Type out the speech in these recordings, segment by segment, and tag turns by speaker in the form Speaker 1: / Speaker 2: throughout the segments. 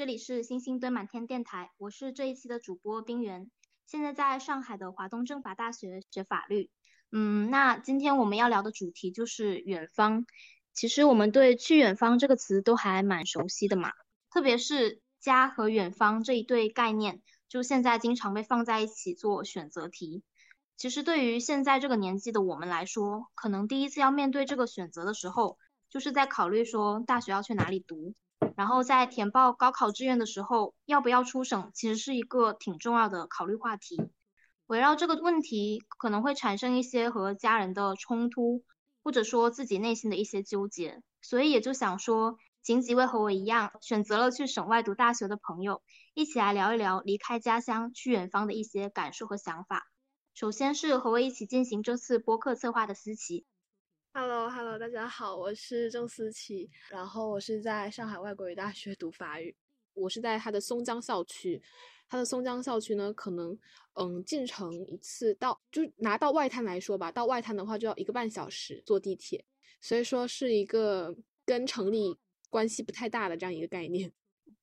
Speaker 1: 这里是星星堆满天电台，我是这一期的主播冰原，现在在上海的华东政法大学学法律。嗯，那今天我们要聊的主题就是远方。其实我们对去远方这个词都还蛮熟悉的嘛，特别是家和远方这一对概念，就现在经常被放在一起做选择题。其实对于现在这个年纪的我们来说，可能第一次要面对这个选择的时候，就是在考虑说大学要去哪里读，然后在填报高考志愿的时候，要不要出省，其实是一个挺重要的考虑话题。围绕这个问题，可能会产生一些和家人的冲突。或者说自己内心的一些纠结，所以也就想说，请几位和我一样选择了去省外读大学的朋友，一起来聊一聊离开家乡去远方的一些感受和想法。首先是和我一起进行这次播客策划的思琪。
Speaker 2: Hello，Hello，大家好，我是郑思琪，然后我是在上海外国语大学读法语，我是在它的松江校区。它的松江校区呢，可能，嗯，进城一次到，就拿到外滩来说吧，到外滩的话就要一个半小时坐地铁，所以说是一个跟城里关系不太大的这样一个概念。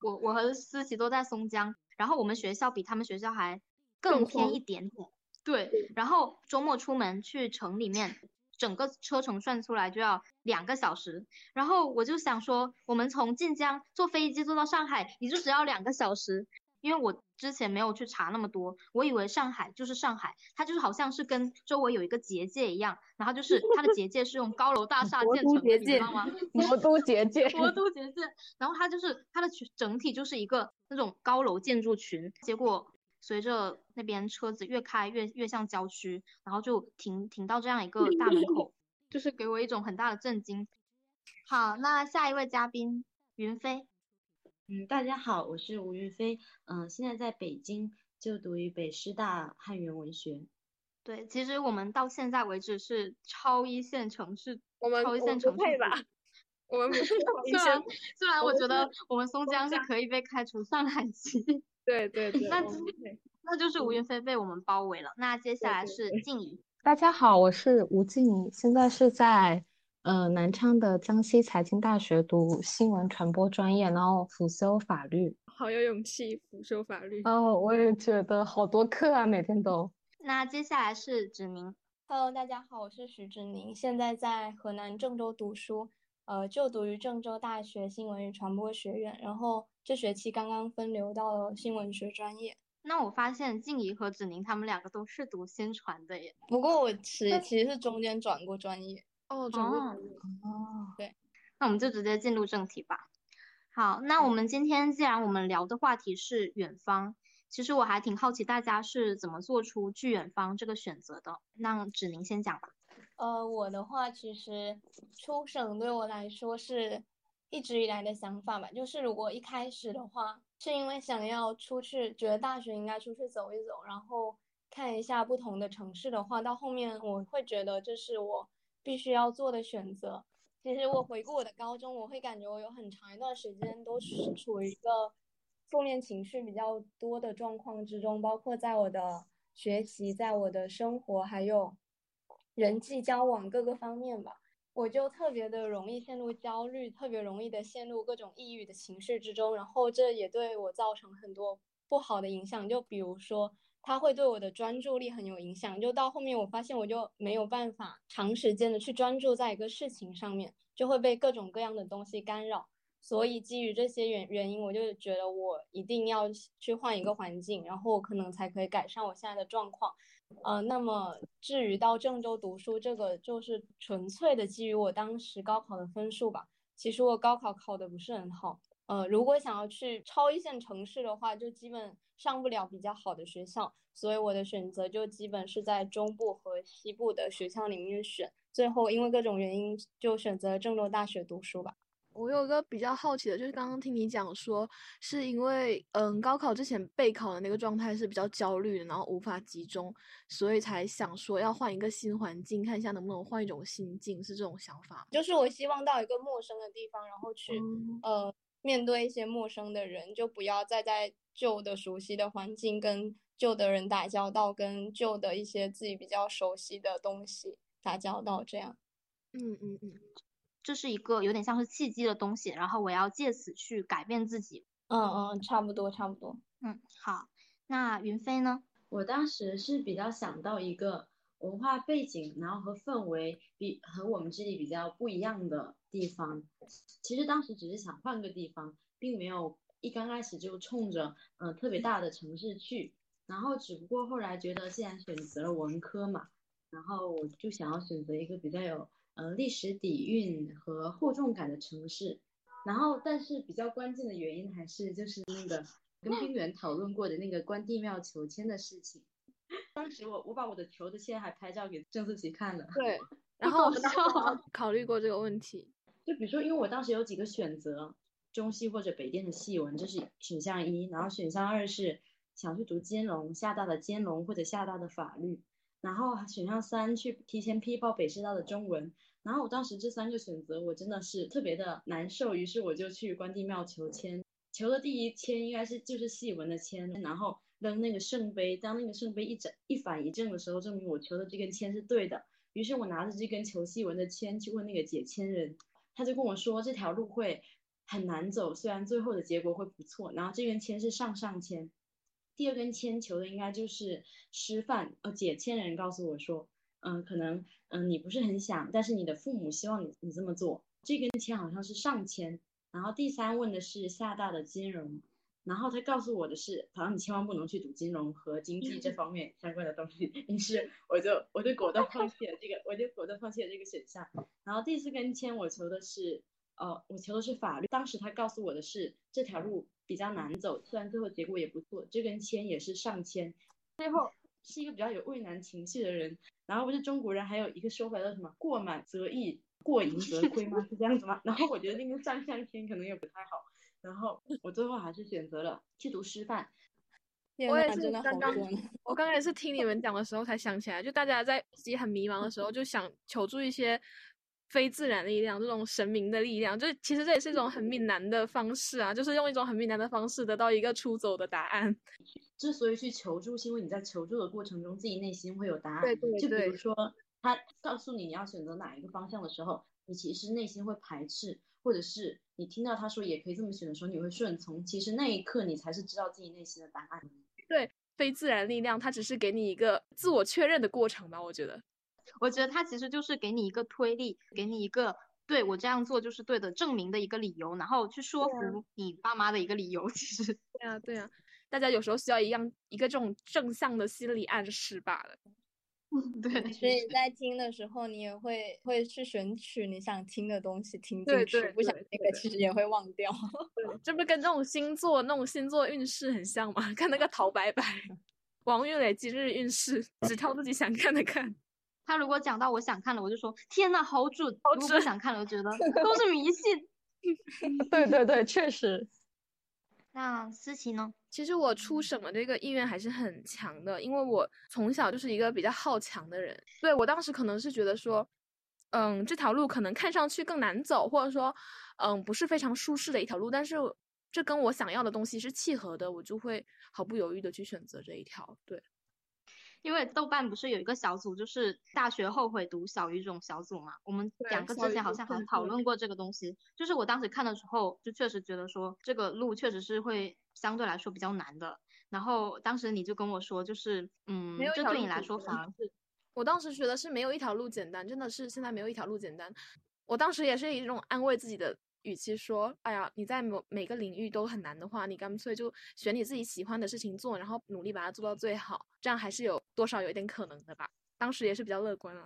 Speaker 1: 我我和思琪都在松江，然后我们学校比他们学校还更偏一点点。对，然后周末出门去城里面，整个车程算出来就要两个小时。然后我就想说，我们从晋江坐飞机坐到上海，也就只要两个小时。因为我之前没有去查那么多，我以为上海就是上海，它就是好像是跟周围有一个结界一样，然后就是它的结界是用高楼大厦建成的，你知道吗？
Speaker 3: 魔都结界，
Speaker 1: 魔都结界。然后它就是它的整体就是一个那种高楼建筑群，结果随着那边车子越开越越像郊区，然后就停停到这样一个大门口，就是给我一种很大的震惊。好，那下一位嘉宾云飞。
Speaker 4: 嗯，大家好，我是吴云飞，嗯，现在在北京就读于北师大汉语言文学。
Speaker 1: 对，其实我们到现在为止是超一线城市，
Speaker 2: 我们
Speaker 1: 超一线城
Speaker 2: 市吧？我们不是超一线，
Speaker 1: 虽然我觉得我们松江是可以被开除上海籍。
Speaker 2: 对对对。
Speaker 1: 那那就是吴云飞被我们包围了。那接下来是静怡。
Speaker 3: 大家好，我是吴静怡，现在是在。呃，南昌的江西财经大学读新闻传播专业，然后辅修法律。
Speaker 2: 好有勇气，辅修法律。
Speaker 3: 哦，我也觉得好多课啊，每天都。
Speaker 1: 那接下来是芷宁。
Speaker 5: Hello，大家好，我是徐芷宁，现在在河南郑州读书，呃，就读于郑州大学新闻与传播学院，然后这学期刚刚分流到了新闻学专业。
Speaker 1: 那我发现静怡和芷宁他们两个都是读宣传的耶。
Speaker 5: 不过我其其实是中间转过专业。
Speaker 2: 哦
Speaker 1: 转过专业
Speaker 5: 哦，对，
Speaker 1: 那我们就直接进入正题吧。好，那我们今天既然我们聊的话题是远方，其实我还挺好奇大家是怎么做出去远方这个选择的。那芷宁先讲吧。
Speaker 5: 呃，我的话其实出省对我来说是一直以来的想法吧。就是如果一开始的话，是因为想要出去，觉得大学应该出去走一走，然后看一下不同的城市的话，到后面我会觉得这是我。必须要做的选择。其实我回顾我的高中，我会感觉我有很长一段时间都是处于一个负面情绪比较多的状况之中，包括在我的学习、在我的生活，还有人际交往各个方面吧。我就特别的容易陷入焦虑，特别容易的陷入各种抑郁的情绪之中，然后这也对我造成很多不好的影响。就比如说。它会对我的专注力很有影响，就到后面我发现我就没有办法长时间的去专注在一个事情上面，就会被各种各样的东西干扰。所以基于这些原原因，我就觉得我一定要去换一个环境，然后可能才可以改善我现在的状况。呃，那么至于到郑州读书，这个就是纯粹的基于我当时高考的分数吧。其实我高考考的不是很好。呃，如果想要去超一线城市的话，就基本上不了比较好的学校，所以我的选择就基本是在中部和西部的学校里面选。最后因为各种原因，就选择郑州大学读书吧。
Speaker 2: 我有个比较好奇的，就是刚刚听你讲说，是因为嗯高考之前备考的那个状态是比较焦虑的，然后无法集中，所以才想说要换一个新环境，看一下能不能换一种心境，是这种想法。
Speaker 5: 就是我希望到一个陌生的地方，然后去呃。面对一些陌生的人，就不要再在旧的熟悉的环境跟旧的人打交道，跟旧的一些自己比较熟悉的东西打交道，这样。
Speaker 2: 嗯嗯嗯。
Speaker 1: 这是一个有点像是契机的东西，然后我要借此去改变自己。
Speaker 5: 嗯嗯，差不多差不多。
Speaker 1: 嗯，好，那云飞呢？
Speaker 4: 我当时是比较想到一个文化背景，然后和氛围比和我们这里比较不一样的地方。其实当时只是想换个地方，并没有一刚开始就冲着嗯特别大的城市去。然后只不过后来觉得，既然选择了文科嘛，然后我就想要选择一个比较有呃历史底蕴和厚重感的城市。然后，但是比较关键的原因还是就是那个 跟冰原讨论过的那个关帝庙求签的事情。当时我我把我的求的签还拍照给郑思琪看了。
Speaker 2: 对，然后我们 考虑过这个问题。
Speaker 4: 就比如说，因为我当时有几个选择，中戏或者北电的戏文，这是选项一。然后选项二是想去读金融，厦大的金融或者厦大的法律。然后选项三去提前批报北师大的中文。然后我当时这三个选择，我真的是特别的难受。于是我就去关帝庙求签，求的第一签应该是就是戏文的签，然后。扔那个圣杯，当那个圣杯一整一反一正的时候，证明我求的这根签是对的。于是我拿着这根求细纹的签去问那个解签人，他就跟我说这条路会很难走，虽然最后的结果会不错。然后这根签是上上签，第二根签求的应该就是师范。呃，解签人告诉我说，嗯，可能嗯你不是很想，但是你的父母希望你你这么做。这根签好像是上签。然后第三问的是厦大的金融。然后他告诉我的是，好像你千万不能去读金融和经济这方面相关的东西。于是我就我就果断放弃了这个，我就果断放弃了这个选项。然后第四根签我求的是，呃，我求的是法律。当时他告诉我的是这条路比较难走，虽然最后结果也不错，这根签也是上签。最后是一个比较有畏难情绪的人。然后不是中国人还有一个说法叫什么“过满则溢，过盈则亏”吗？是这样子吗？然后我觉得那个上上签可能也不太好。然后我最后还是选择了去读师范。
Speaker 2: 我也是刚刚，我刚刚也是听你们讲的时候才想起来，就大家在自己很迷茫的时候，就想求助一些非自然力量，这种神明的力量。就其实这也是一种很闽南的方式啊，就是用一种很闽南的方式得到一个出走的答案。
Speaker 4: 之所以去求助，是因为你在求助的过程中，自己内心会有答案。
Speaker 2: 对对对。
Speaker 4: 就比如说，他告诉你你要选择哪一个方向的时候，你其实内心会排斥。或者是你听到他说也可以这么选的时候，你会顺从。其实那一刻你才是知道自己内心的答案。
Speaker 2: 对，非自然力量，它只是给你一个自我确认的过程吧？我觉得，
Speaker 1: 我觉得它其实就是给你一个推力，给你一个对我这样做就是对的证明的一个理由，然后去说服你爸妈的一个理由。其实，
Speaker 2: 对啊，对啊，大家有时候需要一样一个这种正向的心理暗示罢了。
Speaker 1: 对，
Speaker 5: 所以在听的时候，你也会会去选取你想听的东西听进
Speaker 2: 去，
Speaker 5: 不想听的其实也会忘掉。
Speaker 2: 对，这不跟那种星座、那种星座运势很像吗？看那个陶白白，王玉磊今日运势，只挑自己想看的看。
Speaker 1: 他如果讲到我想看了，我就说天呐，好准！如果不想看了，我觉得 都是迷信。
Speaker 3: 对对对，确实。
Speaker 1: 那思琪呢？
Speaker 2: 其实我出省的这个意愿还是很强的，因为我从小就是一个比较好强的人。对我当时可能是觉得说，嗯，这条路可能看上去更难走，或者说，嗯，不是非常舒适的一条路，但是这跟我想要的东西是契合的，我就会毫不犹豫的去选择这一条。对。
Speaker 1: 因为豆瓣不是有一个小组，就是大学后悔读小语种小组嘛？我们两个之前好像还讨论过这个东西。就是我当时看的时候，就确实觉得说这个路确实是会相对来说比较难的。然后当时你就跟我说，就是嗯，这对你来说反而是，
Speaker 2: 我当时觉得是没有一条路简单，真的是现在没有一条路简单。我当时也是以一种安慰自己的。与其说，哎呀，你在某每个领域都很难的话，你干脆就选你自己喜欢的事情做，然后努力把它做到最好，这样还是有多少有一点可能的吧。当时也是比较乐观了，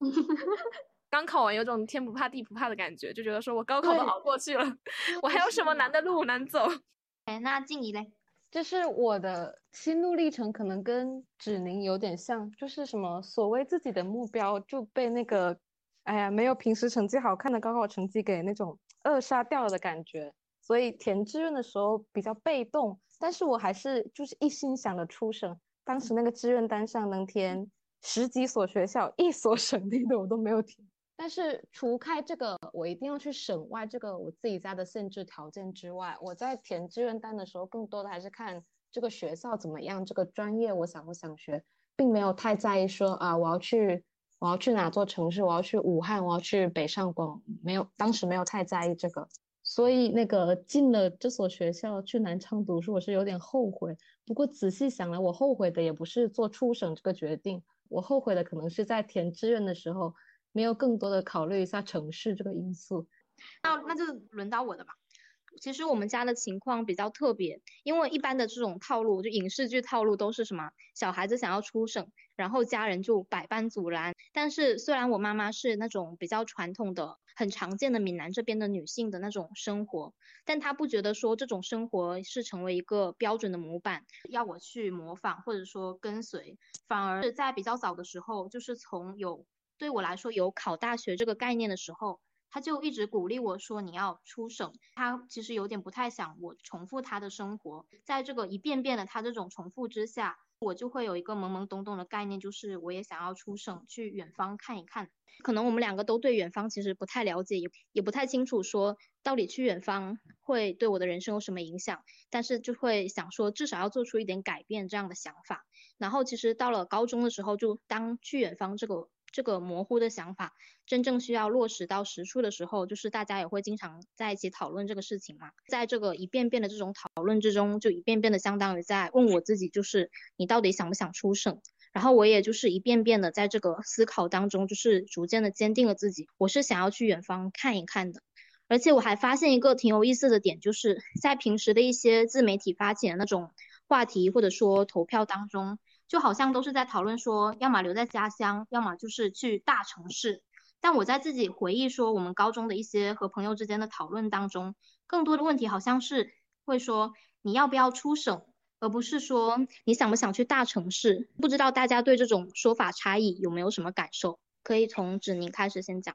Speaker 2: 刚考完有种天不怕地不怕的感觉，就觉得说我高考都熬过去了，我还有什么难的路难走？
Speaker 1: 哎，那静怡嘞，
Speaker 3: 就是我的心路历程可能跟芷宁有点像，就是什么所谓自己的目标就被那个，哎呀，没有平时成绩好看的高考成绩给那种。扼杀掉了的感觉，所以填志愿的时候比较被动，但是我还是就是一心想着出省。当时那个志愿单上能填十几所学校，一所省内的我都没有填。但是除开这个我一定要去省外这个我自己家的限制条件之外，我在填志愿单的时候，更多的还是看这个学校怎么样，这个专业我想不想学，并没有太在意说啊我要去我要去哪座城市，我要去武汉，我要去北上广，没有，当时没有太在意这个。所以那个进了这所学校去南昌读书，我是有点后悔。不过仔细想来，我后悔的也不是做初审这个决定，我后悔的可能是在填志愿的时候没有更多的考虑一下城市这个因素。
Speaker 1: 那那就轮到我的吧。其实我们家的情况比较特别，因为一般的这种套路，就影视剧套路都是什么小孩子想要出省，然后家人就百般阻拦。但是虽然我妈妈是那种比较传统的、很常见的闽南这边的女性的那种生活，但她不觉得说这种生活是成为一个标准的模板，要我去模仿或者说跟随，反而是在比较早的时候，就是从有对我来说有考大学这个概念的时候。他就一直鼓励我说你要出省，他其实有点不太想我重复他的生活，在这个一遍遍的他这种重复之下，我就会有一个懵懵懂懂的概念，就是我也想要出省去远方看一看。可能我们两个都对远方其实不太了解，也也不太清楚说到底去远方会对我的人生有什么影响，但是就会想说至少要做出一点改变这样的想法。然后其实到了高中的时候，就当去远方这个。这个模糊的想法，真正需要落实到实处的时候，就是大家也会经常在一起讨论这个事情嘛。在这个一遍遍的这种讨论之中，就一遍遍的相当于在问我自己，就是你到底想不想出省？然后我也就是一遍遍的在这个思考当中，就是逐渐的坚定了自己，我是想要去远方看一看的。而且我还发现一个挺有意思的点，就是在平时的一些自媒体发起的那种话题或者说投票当中。就好像都是在讨论说，要么留在家乡，要么就是去大城市。但我在自己回忆说，我们高中的一些和朋友之间的讨论当中，更多的问题好像是会说你要不要出省，而不是说你想不想去大城市。不知道大家对这种说法差异有没有什么感受？可以从芷宁开始先讲。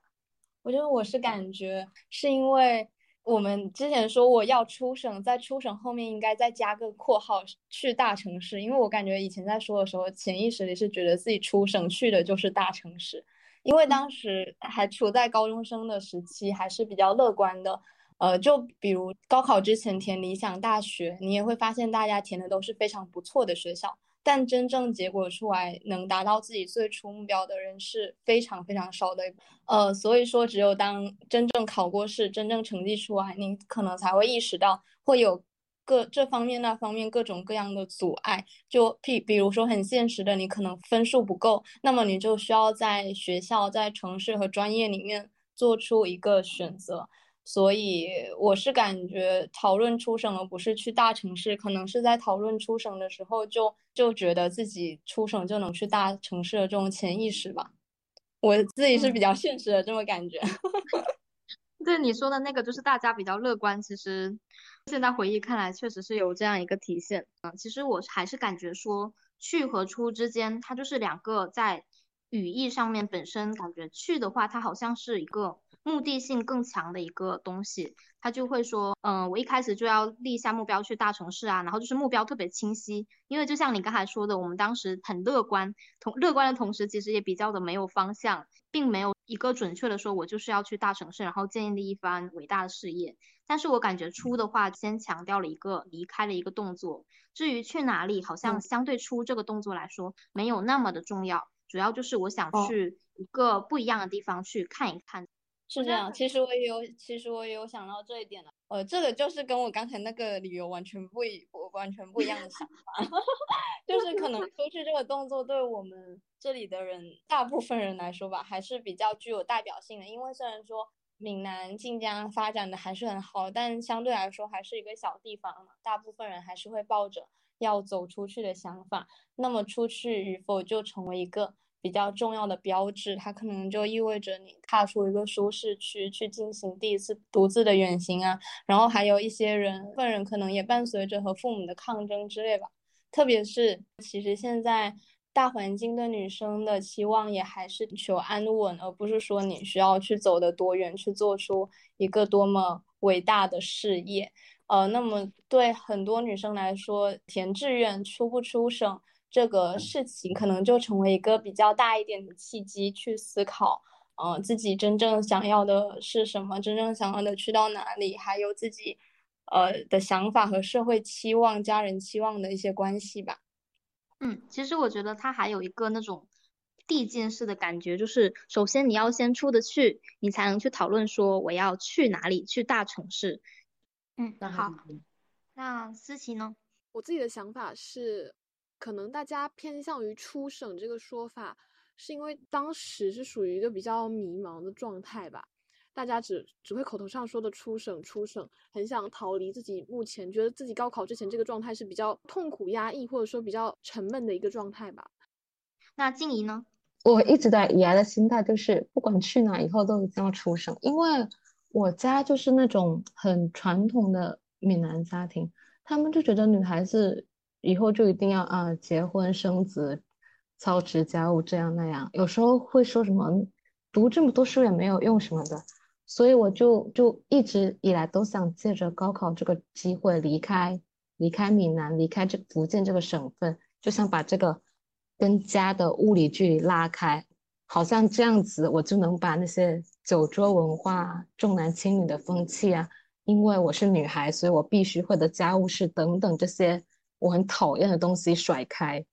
Speaker 5: 我觉得我是感觉是因为。我们之前说我要出省，在出省后面应该再加个括号去大城市，因为我感觉以前在说的时候，潜意识里是觉得自己出省去的就是大城市，因为当时还处在高中生的时期，还是比较乐观的。呃，就比如高考之前填理想大学，你也会发现大家填的都是非常不错的学校。但真正结果出来能达到自己最初目标的人是非常非常少的，呃，所以说只有当真正考过试，真正成绩出来，你可能才会意识到会有各这方面那方面各种各样的阻碍。就譬比如说很现实的，你可能分数不够，那么你就需要在学校、在城市和专业里面做出一个选择。所以我是感觉讨论出省而不是去大城市，可能是在讨论出省的时候就就觉得自己出省就能去大城市的这种潜意识吧。我自己是比较现实的这么感觉。
Speaker 1: 对你说的那个，就是大家比较乐观。其实现在回忆看来，确实是有这样一个体现啊。其实我还是感觉说去和出之间，它就是两个在语义上面本身感觉去的话，它好像是一个。目的性更强的一个东西，他就会说，嗯，我一开始就要立下目标去大城市啊，然后就是目标特别清晰，因为就像你刚才说的，我们当时很乐观，同乐观的同时，其实也比较的没有方向，并没有一个准确的说，我就是要去大城市，然后建立一番伟大的事业。但是我感觉出的话，先强调了一个离开的一个动作，至于去哪里，好像相对出这个动作来说，没有那么的重要，主要就是我想去一个不一样的地方去看一看。
Speaker 5: 是这样，其实我也有，其实我也有想到这一点的。呃，这个就是跟我刚才那个理由完全不一，我完全不一样的想法。就是可能 出去这个动作，对我们这里的人，大部分人来说吧，还是比较具有代表性的。因为虽然说闽南晋江发展的还是很好，但相对来说还是一个小地方嘛，大部分人还是会抱着要走出去的想法。那么出去与否，就成为一个。比较重要的标志，它可能就意味着你踏出一个舒适区，去进行第一次独自的远行啊。然后还有一些人，份人可能也伴随着和父母的抗争之类吧。特别是，其实现在大环境对女生的期望也还是求安稳，而不是说你需要去走得多远，去做出一个多么伟大的事业。呃，那么对很多女生来说，填志愿出不出省？这个事情可能就成为一个比较大一点的契机，去思考，呃，自己真正想要的是什么，真正想要的去到哪里，还有自己，呃的想法和社会期望、家人期望的一些关系吧。
Speaker 1: 嗯，其实我觉得它还有一个那种递进式的感觉，就是首先你要先出得去，你才能去讨论说我要去哪里，去大城市。嗯，好。那思琪呢？
Speaker 2: 我自己的想法是，可能大家偏向于出省这个说法，是因为当时是属于一个比较迷茫的状态吧。大家只只会口头上说的出省出省，很想逃离自己目前觉得自己高考之前这个状态是比较痛苦压抑，或者说比较沉闷的一个状态吧。
Speaker 1: 那静怡呢？
Speaker 3: 我一直在以来的心态就是，不管去哪，以后都一定要出省，因为我家就是那种很传统的闽南家庭，他们就觉得女孩子以后就一定要啊结婚生子，操持家务这样那样，有时候会说什么读这么多书也没有用什么的。所以我就就一直以来都想借着高考这个机会离开离开闽南，离开这福建这个省份，就想把这个跟家的物理距离拉开，好像这样子我就能把那些酒桌文化、重男轻女的风气啊，因为我是女孩，所以我必须会的家务事等等这些我很讨厌的东西甩开。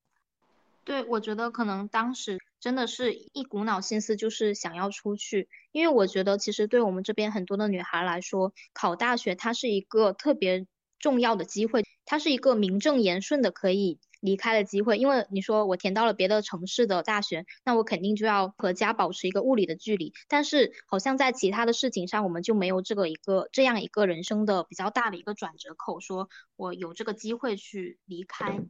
Speaker 1: 对，我觉得可能当时。真的是一股脑心思就是想要出去，因为我觉得其实对我们这边很多的女孩来说，考大学它是一个特别重要的机会，它是一个名正言顺的可以离开的机会。因为你说我填到了别的城市的大学，那我肯定就要和家保持一个物理的距离，但是好像在其他的事情上，我们就没有这个一个这样一个人生的比较大的一个转折口，说我有这个机会去离开。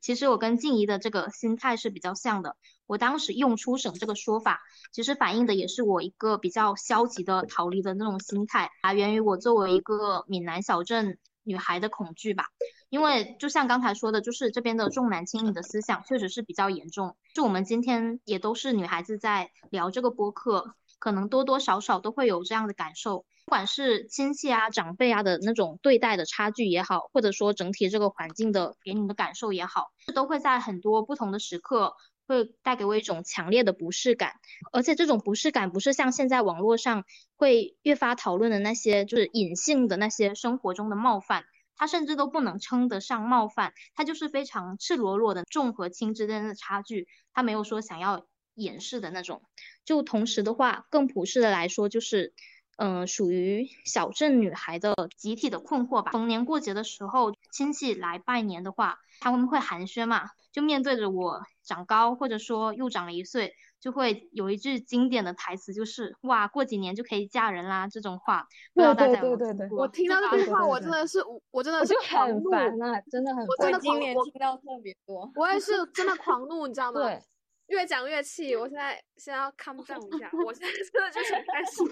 Speaker 1: 其实我跟静怡的这个心态是比较像的。我当时用出省这个说法，其实反映的也是我一个比较消极的逃离的那种心态，来源于我作为一个闽南小镇女孩的恐惧吧。因为就像刚才说的，就是这边的重男轻女的思想确实是比较严重。就我们今天也都是女孩子在聊这个播客，可能多多少少都会有这样的感受。不管是亲戚啊、长辈啊的那种对待的差距也好，或者说整体这个环境的给你的感受也好，都会在很多不同的时刻会带给我一种强烈的不适感。而且这种不适感不是像现在网络上会越发讨论的那些，就是隐性的那些生活中的冒犯，它甚至都不能称得上冒犯，它就是非常赤裸裸的重和轻之间的差距，它没有说想要掩饰的那种。就同时的话，更普世的来说，就是。嗯，属于小镇女孩的集体的困惑吧。逢年过节的时候，亲戚来拜年的话，他们会寒暄嘛，就面对着我长高，或者说又长了一岁，就会有一句经典的台词，就是哇，过几年就可以嫁人啦这种话。
Speaker 3: 对对对对对，
Speaker 2: 我听到这句话，我真的是，我真的是
Speaker 3: 很烦啊，真的很，
Speaker 5: 我真的今年听到特别多，
Speaker 2: 我也是真的狂怒，你知道吗？
Speaker 3: 对。
Speaker 2: 越讲越气，我现在现在要 calm down 一下，我现在真的就是开心。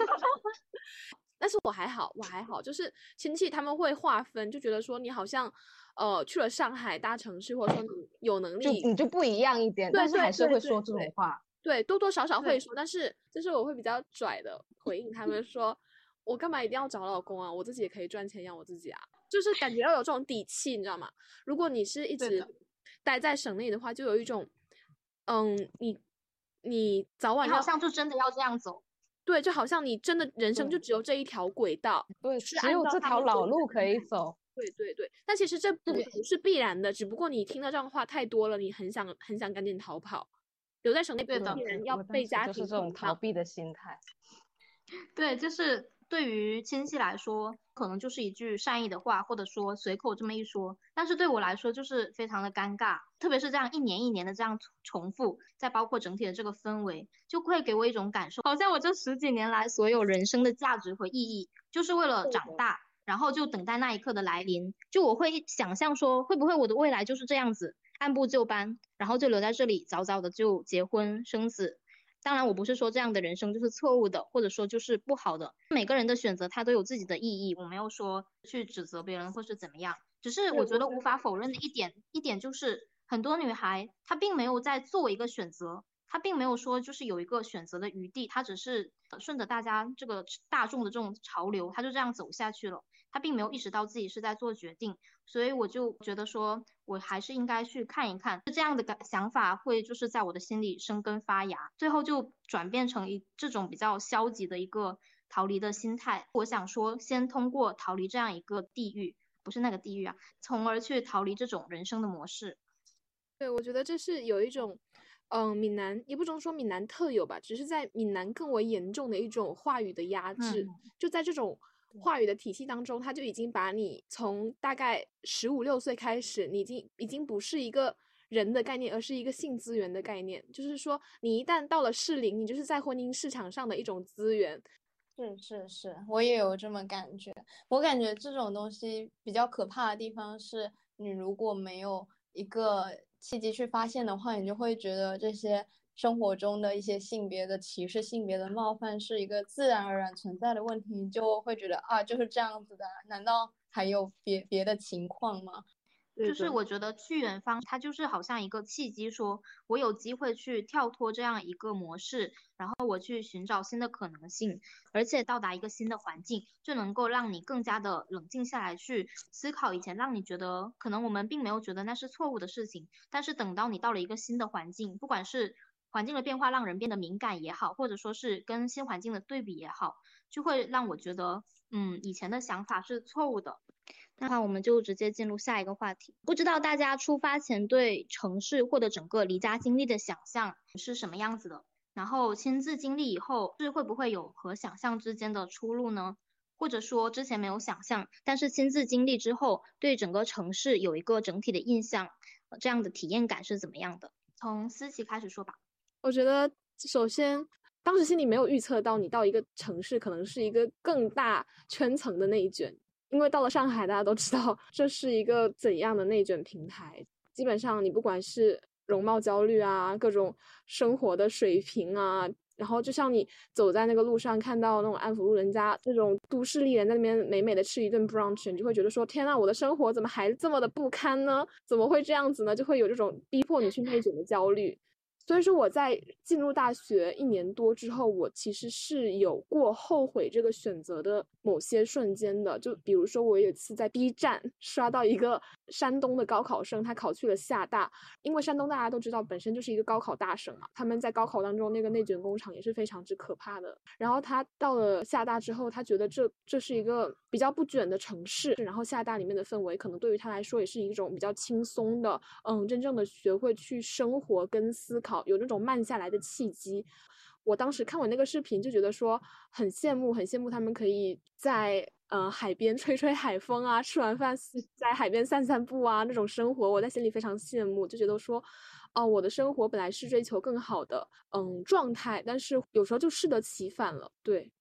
Speaker 2: 但是我还好，我还好，就是亲戚他们会划分，就觉得说你好像，呃，去了上海大城市，或者说你 有能力，
Speaker 3: 你就不一样一点，但是还是会说这种话。
Speaker 2: 对，多多少少会说，但是就是我会比较拽的回应他们 说，我干嘛一定要找老公啊？我自己也可以赚钱养我自己啊，就是感觉要有这种底气，你知道吗？如果你是一直待在省内的话，就有一种。嗯，你你早晚
Speaker 1: 好像就真的要这样走，
Speaker 2: 对，就好像你真的人生就只有这一条轨道，
Speaker 3: 对，是只有这条老路可以走，
Speaker 2: 对对对。但其实这不不是必然的，只不过你听到这样的话太多了，你很想很想赶紧逃跑，留在省内的人要被家庭
Speaker 3: 就是这种逃避的心态，
Speaker 1: 对，就是。对于亲戚来说，可能就是一句善意的话，或者说随口这么一说。但是对我来说，就是非常的尴尬，特别是这样一年一年的这样重复，再包括整体的这个氛围，就会给我一种感受，好像我这十几年来所有人生的价值和意义，就是为了长大，然后就等待那一刻的来临。就我会想象说，会不会我的未来就是这样子，按部就班，然后就留在这里，早早的就结婚生子。当然，我不是说这样的人生就是错误的，或者说就是不好的。每个人的选择他都有自己的意义，我没有说去指责别人或是怎么样。只是我觉得无法否认的一点，一点就是很多女孩她并没有在做一个选择，她并没有说就是有一个选择的余地，她只是顺着大家这个大众的这种潮流，她就这样走下去了。她并没有意识到自己是在做决定，所以我就觉得说。我还是应该去看一看，这样的感想法会就是在我的心里生根发芽，最后就转变成一这种比较消极的一个逃离的心态。我想说，先通过逃离这样一个地狱，不是那个地狱啊，从而去逃离这种人生的模式。
Speaker 2: 对，我觉得这是有一种，嗯，闽南也不能说闽南特有吧，只是在闽南更为严重的一种话语的压制。就在这种话语的体系当中，他就已经把你从大概十五六岁开始，你已经已经不是一个人的概念，而是一个性资源的概念。就是说，你一旦到了适龄，你就是在婚姻市场上的一种资源。
Speaker 5: 是是是，我也有这么感觉。我感觉这种东西比较可怕的地方是，你如果没有一个契机去发现的话，你就会觉得这些生活中的一些性别的歧视、性别的冒犯是一个自然而然存在的问题，就会觉得啊就是这样子的，难道还有别别的情况吗？
Speaker 1: 就是我觉得去远方，它就是好像一个契机，说我有机会去跳脱这样一个模式，然后我去寻找新的可能性，而且到达一个新的环境，就能够让你更加的冷静下来，去思考以前让你觉得可能我们并没有觉得那是错误的事情，但是等到你到了一个新的环境，不管是环境的变化让人变得敏感也好，或者说是跟新环境的对比也好，就会让我觉得，嗯，以前的想法是错误的。那话我们就直接进入下一个话题。不知道大家出发前对城市或者整个离家经历的想象是什么样子的？然后亲自经历以后是会不会有和想象之间的出入呢？或者说之前没有想象，但是亲自经历之后对整个城市有一个整体的印象，这样的体验感是怎么样的？从思琪开始说吧。
Speaker 2: 我觉得首先当时心里没有预测到你到一个城市可能是一个更大圈层的内卷。因为到了上海，大家都知道这是一个怎样的内卷平台。基本上，你不管是容貌焦虑啊，各种生活的水平啊，然后就像你走在那个路上，看到那种安福路人家这种都市丽人在那边美美的吃一顿 brunch，你就会觉得说：天呐，我的生活怎么还这么的不堪呢？怎么会这样子呢？就会有这种逼迫你去内卷的焦虑。所以说我在进入大学一年多之后，我其实是有过后悔这个选择的某些瞬间的。就比如说，我有一次在 B 站 刷到一个山东的高考生，他考去了厦大，因为山东大家都知道本身就是一个高考大省嘛，他们在高考当中那个内卷工厂也是非常之可怕的。然后他到了厦大之后，他觉得这这是一个比较不卷的城市，然后厦大里面的氛围可能对于他来说也是一种比较轻松的，嗯，真正的学会去生活跟思考。有那种慢下来的契机，我当时看我那个视频就觉得说很羡慕，很羡慕他们可以在呃海边吹吹海风啊，吃完饭在海边散散步啊那种生活，我在心里非常羡慕，就觉得说，哦，我的生活本来是追求更好的嗯状态，但是有时候就适得其反了。对，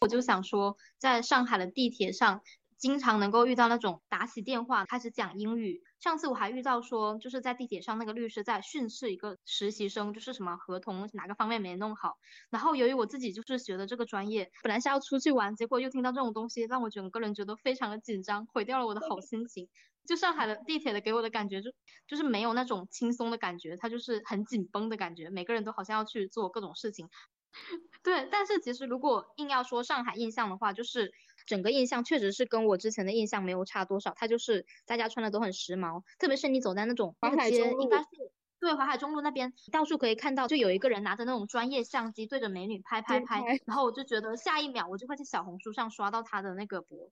Speaker 1: 我就想说，在上海的地铁上。经常能够遇到那种打起电话开始讲英语。上次我还遇到说，就是在地铁上那个律师在训斥一个实习生，就是什么合同哪个方面没弄好。然后由于我自己就是学的这个专业，本来是要出去玩，结果又听到这种东西，让我整个人觉得非常的紧张，毁掉了我的好心情。就上海的地铁的给我的感觉就就是没有那种轻松的感觉，它就是很紧绷的感觉，每个人都好像要去做各种事情。对，但是其实如果硬要说上海印象的话，就是。整个印象确实是跟我之前的印象没有差多少，它就是大家穿的都很时髦，特别是你走在那种
Speaker 2: 淮海
Speaker 1: 街，应该是对淮海中路那边，到处可以看到，就有一个人拿着那种专业相机对着美女拍拍拍，然后我就觉得下一秒我就会在小红书上刷到他的那个博。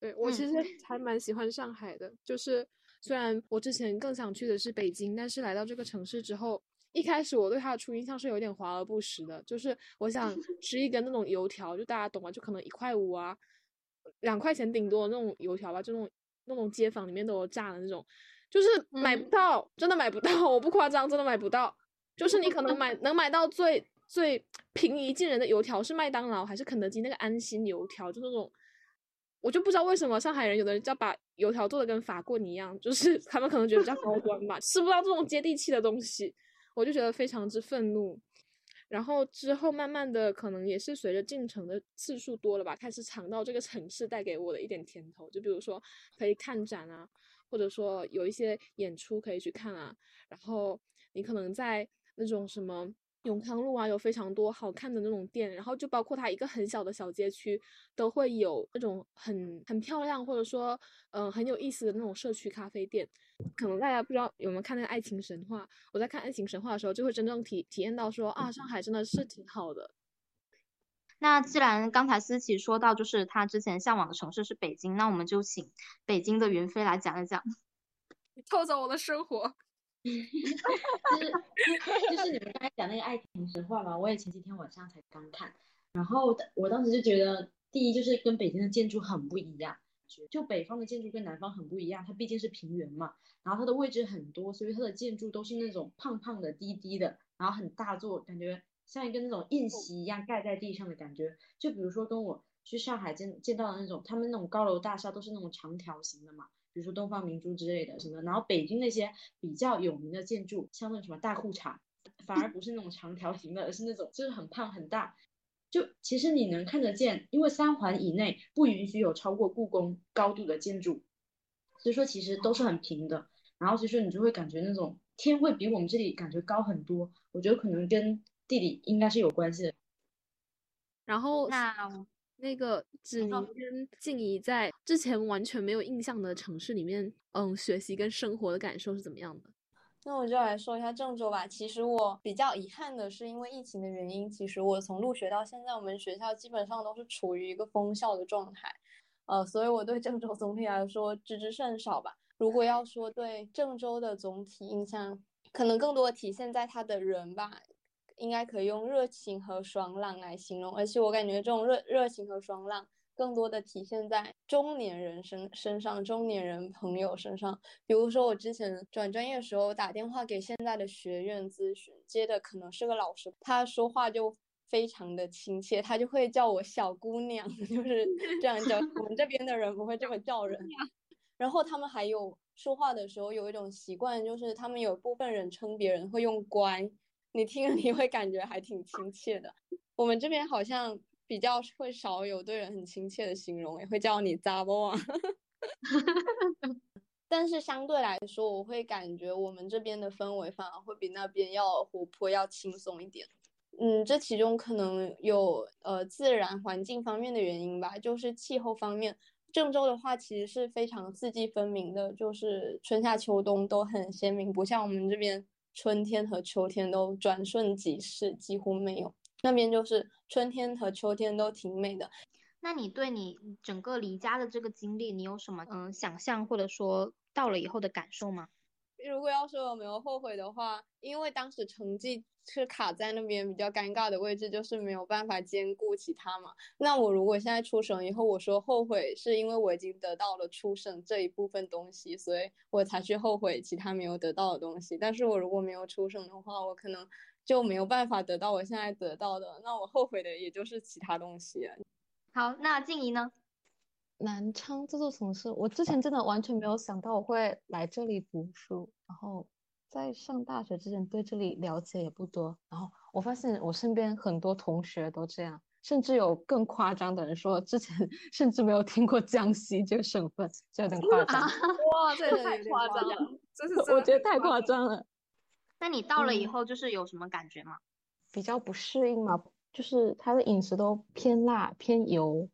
Speaker 2: 对我其实还蛮喜欢上海的，就是虽然我之前更想去的是北京，但是来到这个城市之后。一开始我对它的初印象是有点华而不实的，就是我 想吃一根那种油条，就大家懂吗？就可能一块五啊，两块钱顶多的那种油条吧，就那种那种街坊里面都有炸的那种，就是买不到，真的买不到，我不夸张，真的买不到。就是你可能买 能买到最最平易近人的油条是麦当劳还是肯德基那个安心油条，就那种，我就不知道为什么上海人有的人叫把油条做的跟法棍一样，就是他们可能觉得比较高端吧，吃不到这种接地气的东西。我就觉得非常之愤怒，然后之后慢慢的可能也是随着进城的次数多了吧，开始尝到这个城市带给我的一点甜头。就比如说可以看展啊，或者说有一些演出可以去看啊，然后你可能在那种什么。永康路啊，有非常多好看的那种店，然后就包括它一个很小的小街区，都会有那种很很漂亮或者说嗯很有意思的那种社区咖啡店。可能大家不知道有没有看那个《爱情神话》，我在看《爱情神话》的时候，就会真正体体验到说啊，上海真的是挺好的。
Speaker 1: 那既然刚才思琪说到，就是他之前向往的城市是北京，那我们就请北京的云飞来讲一讲。
Speaker 2: 你 偷走我的生活。
Speaker 4: 就是就是你们刚才讲那个爱情神话嘛，我也前几天晚上才刚看，然后我当时就觉得，第一就是跟北京的建筑很不一样，就北方的建筑跟南方很不一样，它毕竟是平原嘛，然后它的位置很多，所以它的建筑都是那种胖胖的、低低的，然后很大座，感觉像一个那种印玺一样盖在地上的感觉。就比如说跟我去上海见见到的那种，他们那种高楼大厦都是那种长条形的嘛。比如说东方明珠之类的什么，然后北京那些比较有名的建筑，像那什么大裤衩，反而不是那种长条形的，而是那种就是很胖很大。就其实你能看得见，因为三环以内不允许有超过故宫高度的建筑，所以说其实都是很平的。然后所以说你就会感觉那种天会比我们这里感觉高很多。我觉得可能跟地理应该是有关系的。
Speaker 2: 然后
Speaker 1: 那。
Speaker 2: 那个芷宁跟静怡在之前完全没有印象的城市里面，嗯，学习跟生活的感受是怎么样的？
Speaker 5: 那我就来说一下郑州吧。其实我比较遗憾的是，因为疫情的原因，其实我从入学到现在，我们学校基本上都是处于一个封校的状态，呃，所以我对郑州总体来说知之甚少吧。如果要说对郑州的总体印象，可能更多的体现在它的人吧。应该可以用热情和爽朗来形容，而且我感觉这种热热情和爽朗更多的体现在中年人身身上，中年人朋友身上。比如说我之前转专业的时候，打电话给现在的学院咨询，接的可能是个老师，他说话就非常的亲切，他就会叫我小姑娘，就是这样叫。我们这边的人不会这么叫人。然后他们还有说话的时候有一种习惯，就是他们有部分人称别人会用乖。你听了你会感觉还挺亲切的。我们这边好像比较会少有对人很亲切的形容，也会叫你扎波啊。但是相对来说，我会感觉我们这边的氛围反而会比那边要活泼、要轻松一点。嗯，这其中可能有呃自然环境方面的原因吧，就是气候方面，郑州的话其实是非常四季分明的，就是春夏秋冬都很鲜明，不像我们这边。春天和秋天都转瞬即逝，几乎没有。那边就是春天和秋天都挺美的。
Speaker 1: 那你对你整个离家的这个经历，你有什么嗯想象或者说到了以后的感受吗？
Speaker 5: 如果要说有没有后悔的话，因为当时成绩是卡在那边比较尴尬的位置，就是没有办法兼顾其他嘛。那我如果现在出省以后，我说后悔，是因为我已经得到了出省这一部分东西，所以我才去后悔其他没有得到的东西。但是我如果没有出省的话，我可能就没有办法得到我现在得到的，那我后悔的也就是其他东西。
Speaker 1: 好，那静怡呢？
Speaker 3: 南昌这座城市，我之前真的完全没有想到我会来这里读书。然后在上大学之前，对这里了解也不多。然后我发现我身边很多同学都这样，甚至有更夸张的人说，之前 甚至没有听过江西这个省份，这有点夸张。
Speaker 2: 哇，这个太夸张了，这是
Speaker 3: 我觉得太夸张了。
Speaker 1: 那你到了以后，就是有什么感觉吗？
Speaker 3: 比较不适应嘛，就是他的饮食都偏辣偏油。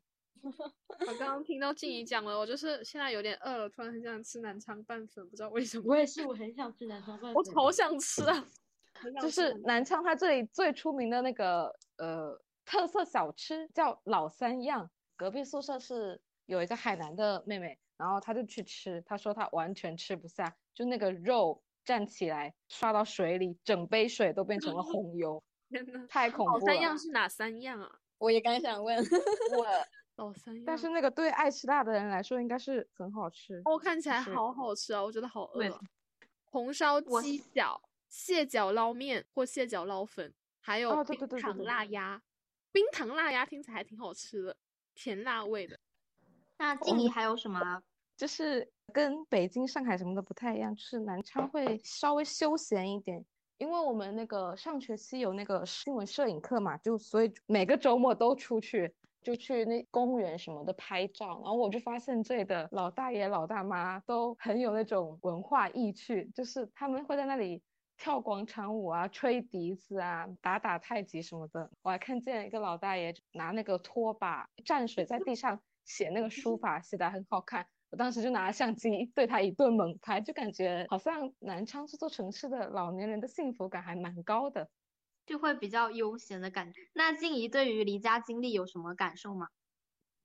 Speaker 2: 我刚刚听到静怡讲了，我就是现在有点饿了，突然很想吃南昌拌粉，不知道为什么。
Speaker 4: 我也是，我很想吃南昌拌粉，
Speaker 2: 我好想吃啊！
Speaker 3: 就是南昌它这里最出名的那个呃特色小吃叫老三样。隔壁宿舍是有一个海南的妹妹，然后她就去吃，她说她完全吃不下，就那个肉站起来刷到水里，整杯水都变成了 红油，
Speaker 2: 天呐，
Speaker 3: 太恐怖了！
Speaker 2: 老三样是哪三样啊？
Speaker 5: 我也刚想问
Speaker 3: 我。
Speaker 2: 老三样，
Speaker 3: 但是那个对爱吃辣的人来说应该是很好吃。
Speaker 2: 哦，看起来好好吃啊！我觉得好饿。红烧鸡脚、蟹脚捞面或蟹脚捞粉，还有冰糖辣鸭。冰糖辣鸭听起来还挺好吃的，甜辣味的。
Speaker 1: 那静怡还有什么？
Speaker 3: 就是跟北京、上海什么的不太一样，就是南昌会稍微休闲一点，因为我们那个上学期有那个新闻摄影课嘛，就所以每个周末都出去。就去那公园什么的拍照，然后我就发现这里的老大爷老大妈都很有那种文化意趣，就是他们会在那里跳广场舞啊、吹笛子啊、打打太极什么的。我还看见一个老大爷拿那个拖把蘸水在地上写那个书法，写的很好看。我当时就拿相机对他一顿猛拍，就感觉好像南昌这座城市的老年人的幸福感还蛮高的。
Speaker 1: 就会比较悠闲的感觉。那静怡对于离家经历有什么感受吗？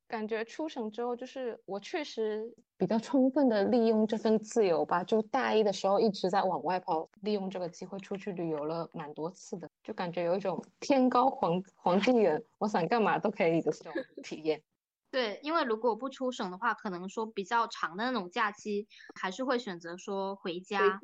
Speaker 3: 感觉出省之后，就是我确实比较充分的利用这份自由吧。就大一的时候一直在往外跑，利用这个机会出去旅游了蛮多次的，就感觉有一种天高皇皇帝远，我想干嘛都可以的这种体验。
Speaker 1: 对，因为如果不出省的话，可能说比较长的那种假期，还是会选择说回家。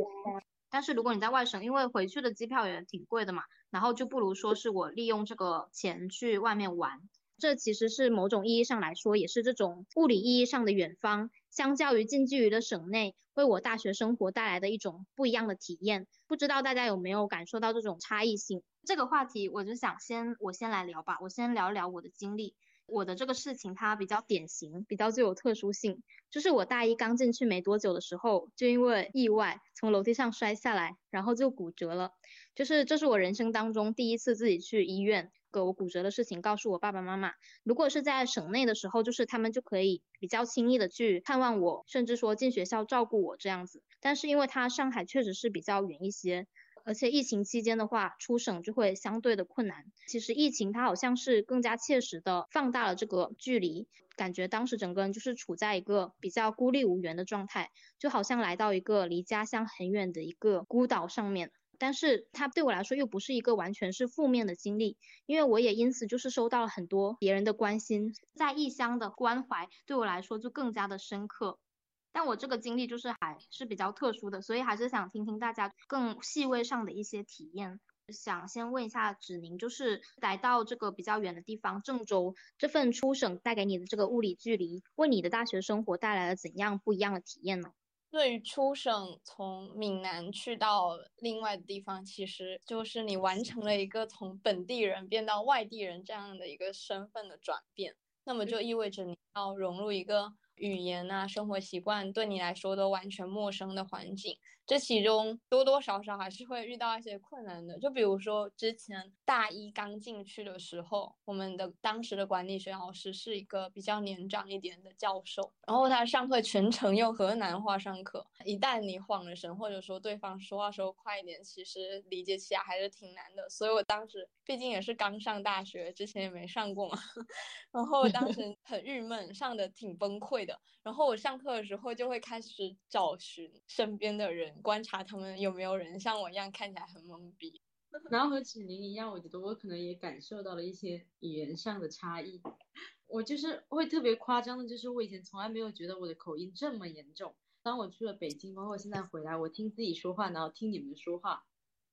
Speaker 1: 但是如果你在外省，因为回去的机票也挺贵的嘛，然后就不如说是我利用这个钱去外面玩。这其实是某种意义上来说，也是这种物理意义上的远方，相较于近距离的省内，为我大学生活带来的一种不一样的体验。不知道大家有没有感受到这种差异性？这个话题我就想先我先来聊吧，我先聊一聊我的经历。我的这个事情它比较典型，比较具有特殊性，就是我大一刚进去没多久的时候，就因为意外从楼梯上摔下来，然后就骨折了。就是这是我人生当中第一次自己去医院，给我骨折的事情告诉我爸爸妈妈。如果是在省内的时候，就是他们就可以比较轻易的去探望我，甚至说进学校照顾我这样子。但是因为它上海确实是比较远一些。而且疫情期间的话，出省就会相对的困难。其实疫情它好像是更加切实的放大了这个距离，感觉当时整个人就是处在一个比较孤立无援的状态，就好像来到一个离家乡很远的一个孤岛上面。但是它对我来说又不是一个完全是负面的经历，因为我也因此就是收到了很多别人的关心，在异乡的关怀对我来说就更加的深刻。但我这个经历就是还是比较特殊的，所以还是想听听大家更细微上的一些体验。想先问一下芷宁，就是来到这个比较远的地方郑州，这份出省带给你的这个物理距离，为你的大学生活带来了怎样不一样的体验呢？
Speaker 5: 对于出省从闽南去到另外的地方，其实就是你完成了一个从本地人变到外地人这样的一个身份的转变，那么就意味着你要融入一个。语言啊，生活习惯对你来说都完全陌生的环境。这其中多多少少还是会遇到一些困难的，就比如说之前大一刚进去的时候，我们的当时的管理学老师是一个比较年长一点的教授，然后他上课全程用河南话上课，一旦你晃了神，或者说对方说话说快一点，其实理解起来还是挺难的。所以我当时毕竟也是刚上大学，之前也没上过嘛，然后当时 很郁闷，上的挺崩溃的。然后我上课的时候就会开始找寻身边的人。观察他们有没有人像我一样看起来很懵逼，
Speaker 4: 然后和芷宁一样，我觉得我可能也感受到了一些语言上的差异。我就是会特别夸张的，就是我以前从来没有觉得我的口音这么严重。当我去了北京，包括现在回来，我听自己说话，然后听你们说话，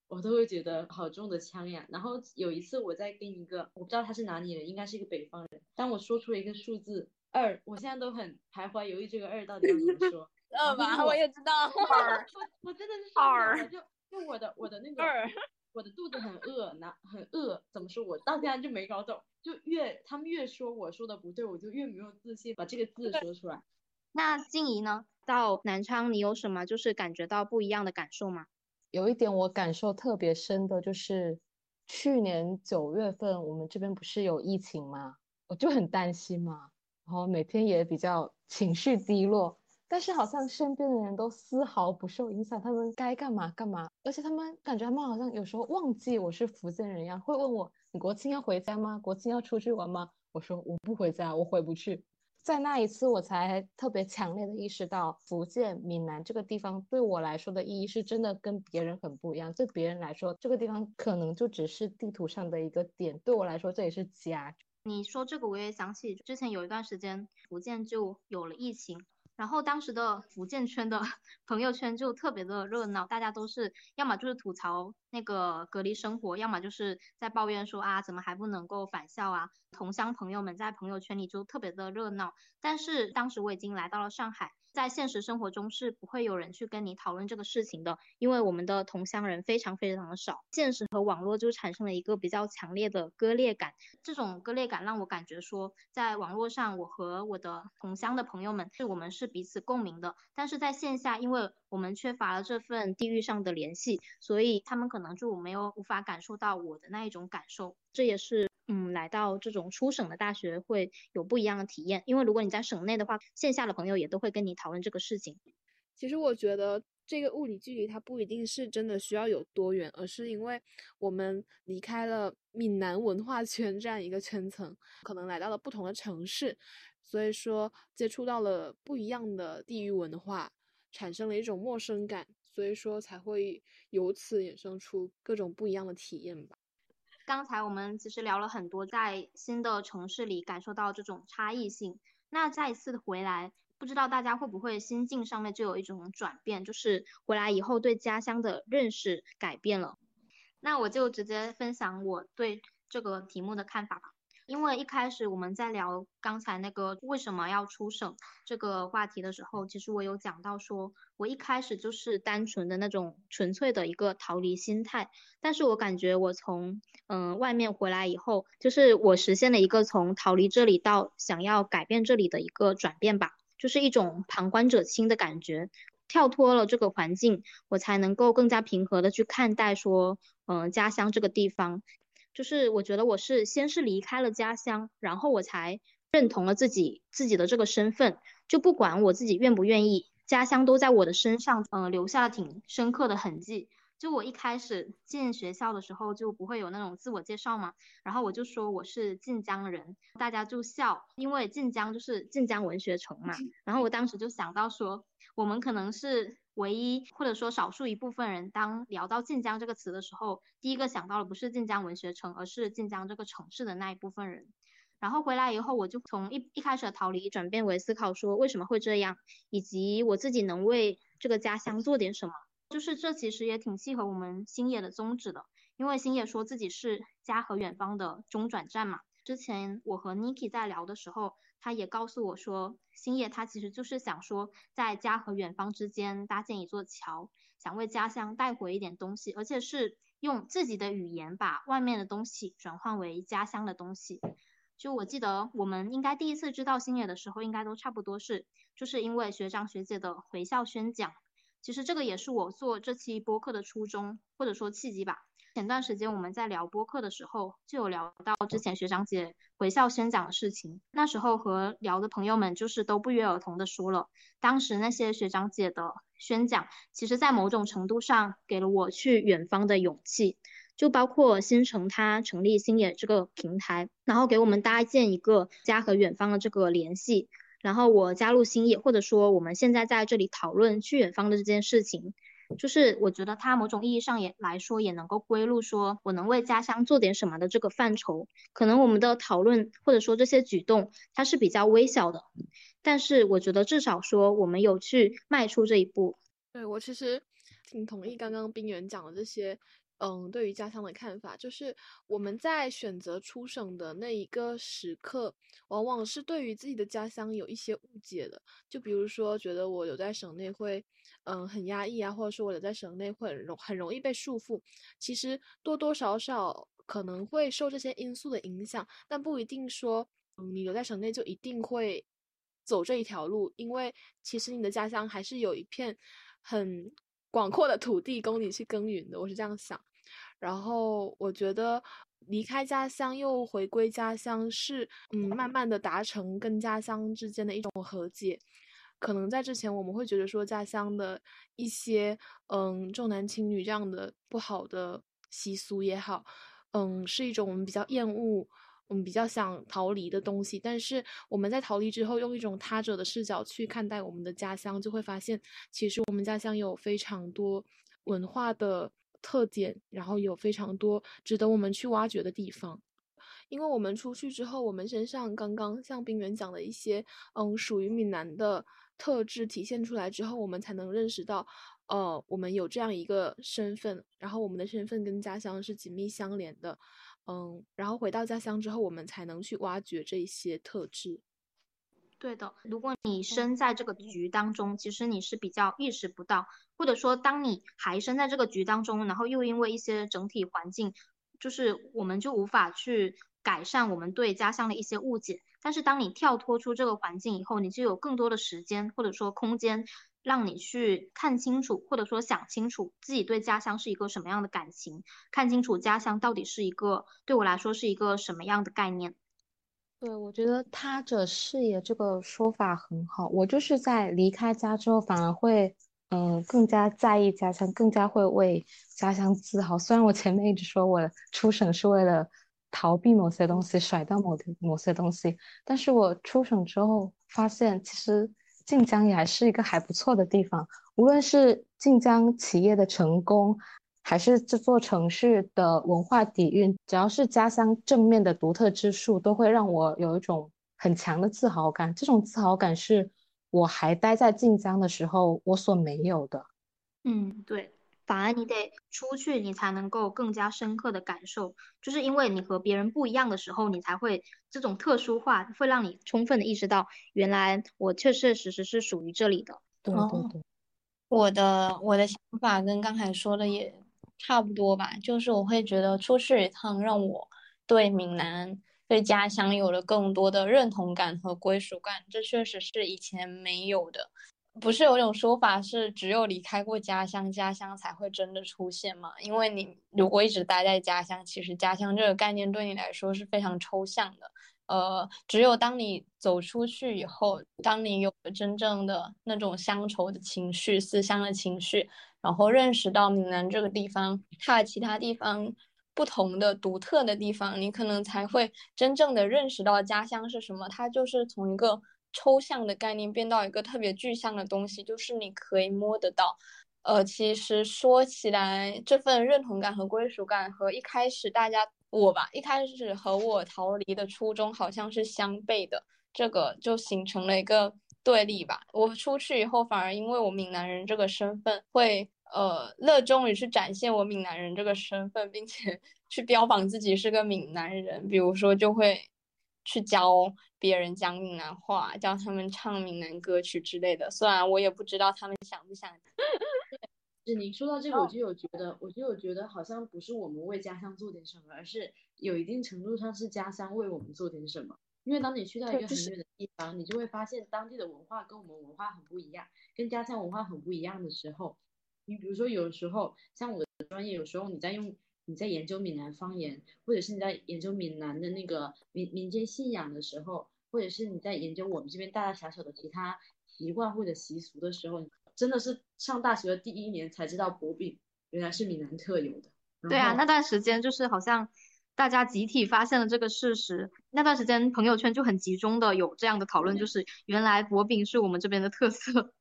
Speaker 4: 我都会觉得好重的腔呀。然后有一次我在跟一个我不知道他是哪里人，应该是一个北方人，当我说出了一个数字二，我现在都很徘徊犹豫这个二到底要怎么说。
Speaker 5: 二吧，我也知道。
Speaker 4: 二，我 我真的是二，就就我的我的那个，我的肚子很饿，那很饿，怎么说？我到现在就没搞懂，就越他们越说我说的不对，我就越没有自信把这个字说出来。
Speaker 1: 那静怡呢？到南昌你有什么就是感觉到不一样的感受吗？
Speaker 3: 有一点我感受特别深的就是，去年九月份我们这边不是有疫情吗？我就很担心嘛，然后每天也比较情绪低落。但是好像身边的人都丝毫不受影响，他们该干嘛干嘛，而且他们感觉他们好像有时候忘记我是福建人一样，会问我你国庆要回家吗？国庆要出去玩吗？我说我不回家，我回不去。在那一次，我才特别强烈的意识到，福建闽南这个地方对我来说的意义是真的跟别人很不一样。对别人来说，这个地方可能就只是地图上的一个点，对我来说这也是家。
Speaker 1: 你说这个，我也想起之前有一段时间，福建就有了疫情。然后当时的福建圈的 朋友圈就特别的热闹，大家都是要么就是吐槽那个隔离生活，要么就是在抱怨说啊怎么还不能够返校啊。同乡朋友们在朋友圈里就特别的热闹。但是当时我已经来到了上海。在现实生活中是不会有人去跟你讨论这个事情的，因为我们的同乡人非常非常的少。现实和网络就产生了一个比较强烈的割裂感，这种割裂感让我感觉说，在网络上我和我的同乡的朋友们是我们是彼此共鸣的，但是在线下，因为我们缺乏了这份地域上的联系，所以他们可能就没有无法感受到我的那一种感受，这也是。嗯，来到这种出省的大学会有不一样的体验，因为如果你在省内的话，线下的朋友也都会跟你讨论这个事情。
Speaker 2: 其实我觉得这个物理距离它不一定是真的需要有多远，而是因为我们离开了闽南文化圈这样一个圈层，可能来到了不同的城市。所以说接触到了不一样的地域文化，产生了一种陌生感，所以说才会由此衍生出各种不一样的体验吧。
Speaker 1: 刚才我们其实聊了很多，在新的城市里感受到这种差异性。那再一次回来，不知道大家会不会心境上面就有一种转变，就是回来以后对家乡的认识改变了。那我就直接分享我对这个题目的看法吧。因为一开始我们在聊刚才那个为什么要出省这个话题的时候，其实我有讲到说，我一开始就是单纯的那种纯粹的一个逃离心态，但是我感觉我从嗯外面回来以后，就是我实现了一个从逃离这里到想要改变这里的一个转变吧，就是一种旁观者清的感觉，跳脱了这个环境，我才能够更加平和的去看待说，嗯家乡这个地方。就是我觉得我是先是离开了家乡，然后我才认同了自己自己的这个身份。就不管我自己愿不愿意，家乡都在我的身上，嗯，留下了挺深刻的痕迹。就我一开始进学校的时候就不会有那种自我介绍嘛，然后我就说我是晋江人，大家就笑，因为晋江就是晋江文学城嘛。然后我当时就想到说，我们可能是。唯一或者说少数一部分人，当聊到晋江这个词的时候，第一个想到的不是晋江文学城，而是晋江这个城市的那一部分人。然后回来以后，我就从一一开始的逃离转变为思考，说为什么会这样，以及我自己能为这个家乡做点什么。就是这其实也挺契合我们星野的宗旨的，因为星野说自己是家和远方的中转站嘛。之前我和 Niki 在聊的时候。他也告诉我说，星野他其实就是想说，在家和远方之间搭建一座桥，想为家乡带回一点东西，而且是用自己的语言把外面的东西转换为家乡的东西。就我记得，我们应该第一次知道星野的时候，应该都差不多是，就是因为学长学姐的回校宣讲。其实这个也是我做这期播客的初衷，或者说契机吧。前段时间我们在聊播客的时候，就有聊到之前学长姐回校宣讲的事情。那时候和聊的朋友们就是都不约而同的说了，当时那些学长姐的宣讲，其实在某种程度上给了我去远方的勇气。就包括新城它成立星野这个平台，然后给我们搭建一个家和远方的这个联系。然后我加入星野，或者说我们现在在这里讨论去远方的这件事情。就是我觉得它某种意义上也来说也能够归入说我能为家乡做点什么的这个范畴。可能我们的讨论或者说这些举动它是比较微小的，但是我觉得至少说我们有去迈出这一步。
Speaker 2: 对我其实挺同意刚刚冰原讲的这些。嗯，对于家乡的看法，就是我们在选择出省的那一个时刻，往往是对于自己的家乡有一些误解的。就比如说，觉得我留在省内会，嗯，很压抑啊，或者说我留在省内会很容很容易被束缚。其实多多少少可能会受这些因素的影响，但不一定说，嗯，你留在省内就一定会走这一条路，因为其实你的家乡还是有一片很。广阔的土地供你去耕耘的，我是这样想。然后我觉得离开家乡又回归家乡是，嗯，慢慢的达成跟家乡之间的一种和解。可能在之前我们会觉得说家乡的一些，嗯，重男轻女这样的不好的习俗也好，嗯，是一种我们比较厌恶。我们比较想逃离的东西，但是我们在逃离之后，用一种他者的视角去看待我们的家乡，就会发现，其实我们家乡有非常多文化的特点，然后有非常多值得我们去挖掘的地方。因为我们出去之后，我们身上刚刚像冰原讲的一些，嗯，属于闽南的特质体现出来之后，我们才能认识到，呃，我们有这样一个身份，然后我们的身份跟家乡是紧密相连的。嗯，然后回到家乡之后，我们才能去挖掘这些特质。
Speaker 1: 对的，如果你身在这个局当中，其实你是比较意识不到，或者说当你还身在这个局当中，然后又因为一些整体环境，就是我们就无法去改善我们对家乡的一些误解。但是当你跳脱出这个环境以后，你就有更多的时间或者说空间。让你去看清楚，或者说想清楚自己对家乡是一个什么样的感情，看清楚家乡到底是一个对我来说是一个什么样的概念。
Speaker 3: 对，我觉得他者视野这个说法很好。我就是在离开家之后，反而会嗯更加在意家乡，更加会为家乡自豪。虽然我前面一直说我出省是为了逃避某些东西，甩掉某某些东西。但是我出省之后发现，其实晋江也还是一个还不错的地方。无论是晋江企业的成功，还是这座城市的文化底蕴，只要是家乡正面的独特之处，都会让我有一种很强的自豪感。这种自豪感是我还待在晋江的时候我所没有的。
Speaker 1: 嗯，对。反而你得出去，你才能够更加深刻的感受，就是因为你和别人不一样的时候，你才会这种特殊化，会让你充分的意识到，原来我确确实实是属于这里的。
Speaker 3: 对对对，
Speaker 5: 我的我的想法跟刚才说的也差不多吧，就是我会觉得出去一趟，让我对闽南、对家乡有了更多的认同感和归属感，这确实是以前没有的。不是有种说法是只有离开过家乡，家乡才会真的出现吗？因为你如果一直待在家乡，其实家乡这个概念对你来说是非常抽象的。呃，只有当你走出去以后，当你有了真正的那种乡愁的情绪、思乡的情绪，然后认识到闽南这个地方它其他地方不同的独特的地方，你可能才会真正的认识到家乡是什么。它就是从一个。抽象的概念变到一个特别具象的东西，就是你可以摸得到。呃，其实说起来，这份认同感和归属感和一开始大家我吧，一开始和我逃离的初衷好像是相悖的，这个就形成了一个对立吧。我出去以后，反而因为我闽南人这个身份，会呃热衷于去展现我闽南人这个身份，并且 去标榜自己是个闽南人，比如说就会。去教别人讲闽南话，教他们唱闽南歌曲之类的。虽然我也不知道他们想不想。
Speaker 4: 是你说到这个，我就有觉得，我就有觉得，好像不是我们为家乡做点什么，而是有一定程度上是家乡为我们做点什么。因为当你去到一个很远的地方，你就会发现当地的文化跟我们文化很不一样，跟家乡文化很不一样的时候，你比如说有时候像我的专业，有时候你在用。你在研究闽南方言，或者是你在研究闽南的那个民民间信仰的时候，或者是你在研究我们这边大大小小的其他习惯或者习俗的时候，真的是上大学的第一年才知道薄饼原来是闽南特有的。
Speaker 1: 对啊，那段时间就是好像大家集体发现了这个事实，那段时间朋友圈就很集中的有这样的讨论，就是原来薄饼是我们这边的特色，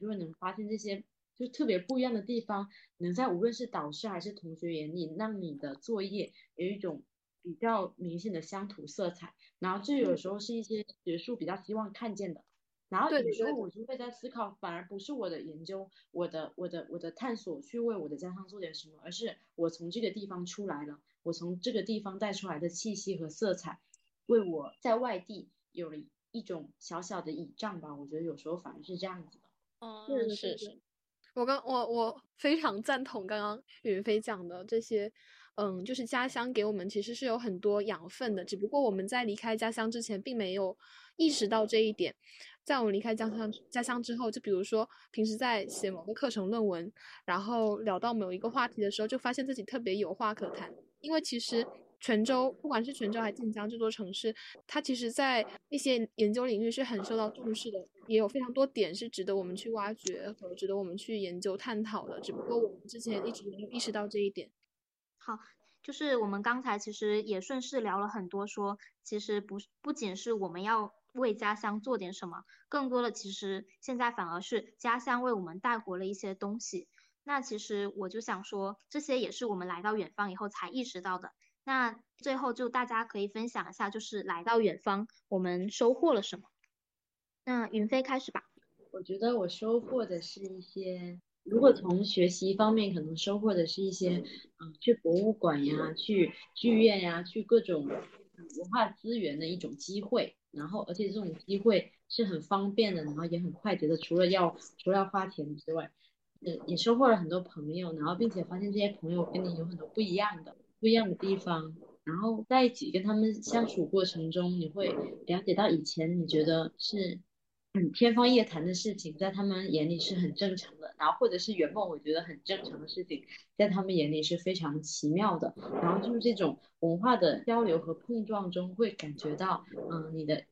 Speaker 4: 就会能发现这些。就特别不一样的地方，能在无论是导师还是同学眼里，让你的作业有一种比较明显的乡土色彩。然后这有时候是一些学术比较希望看见的。然后有时候我就会在思考，反而不是我的研究、我的、我的、我的探索去为我的家乡做点什么，而是我从这个地方出来了，我从这个地方带出来的气息和色彩，为我在外地有了一种小小的倚仗吧。我觉得有时候反而是这样子的。
Speaker 2: 嗯，是是。我刚我我非常赞同刚刚云飞讲的这些，嗯，就是家乡给我们其实是有很多养分的，只不过我们在离开家乡之前并没有意识到这一点，在我们离开家乡家乡之后，就比如说平时在写某个课程论文，然后聊到某一个话题的时候，就发现自己特别有话可谈，因为其实。泉州，不管是泉州还是晋江这座城市，它其实在一些研究领域是很受到重视的，也有非常多点是值得我们去挖掘和值得我们去研究探讨的。只不过我们之前一直没有意识到这一点。
Speaker 1: 好，就是我们刚才其实也顺势聊了很多，说其实不不仅是我们要为家乡做点什么，更多的其实现在反而是家乡为我们带回了一些东西。那其实我就想说，这些也是我们来到远方以后才意识到的。那最后就大家可以分享一下，就是来到远方，我们收获了什么？那云飞开始吧。
Speaker 4: 我觉得我收获的是一些，如果从学习方面，可能收获的是一些，嗯，去博物馆呀，去剧院呀，去各种文化资源的一种机会。然后，而且这种机会是很方便的，然后也很快捷的。除了要除了要花钱之外，也也收获了很多朋友，然后并且发现这些朋友跟你有很多不一样的。不一样的地方，然后在一起跟他们相处过程中，你会了解到以前你觉得是嗯天方夜谭的事情，在他们眼里是很正常的，然后或者是原本我觉得很正常的事情，在他们眼里是非常奇妙的。然后就是这种文化的交流和碰撞中，会感觉到嗯你的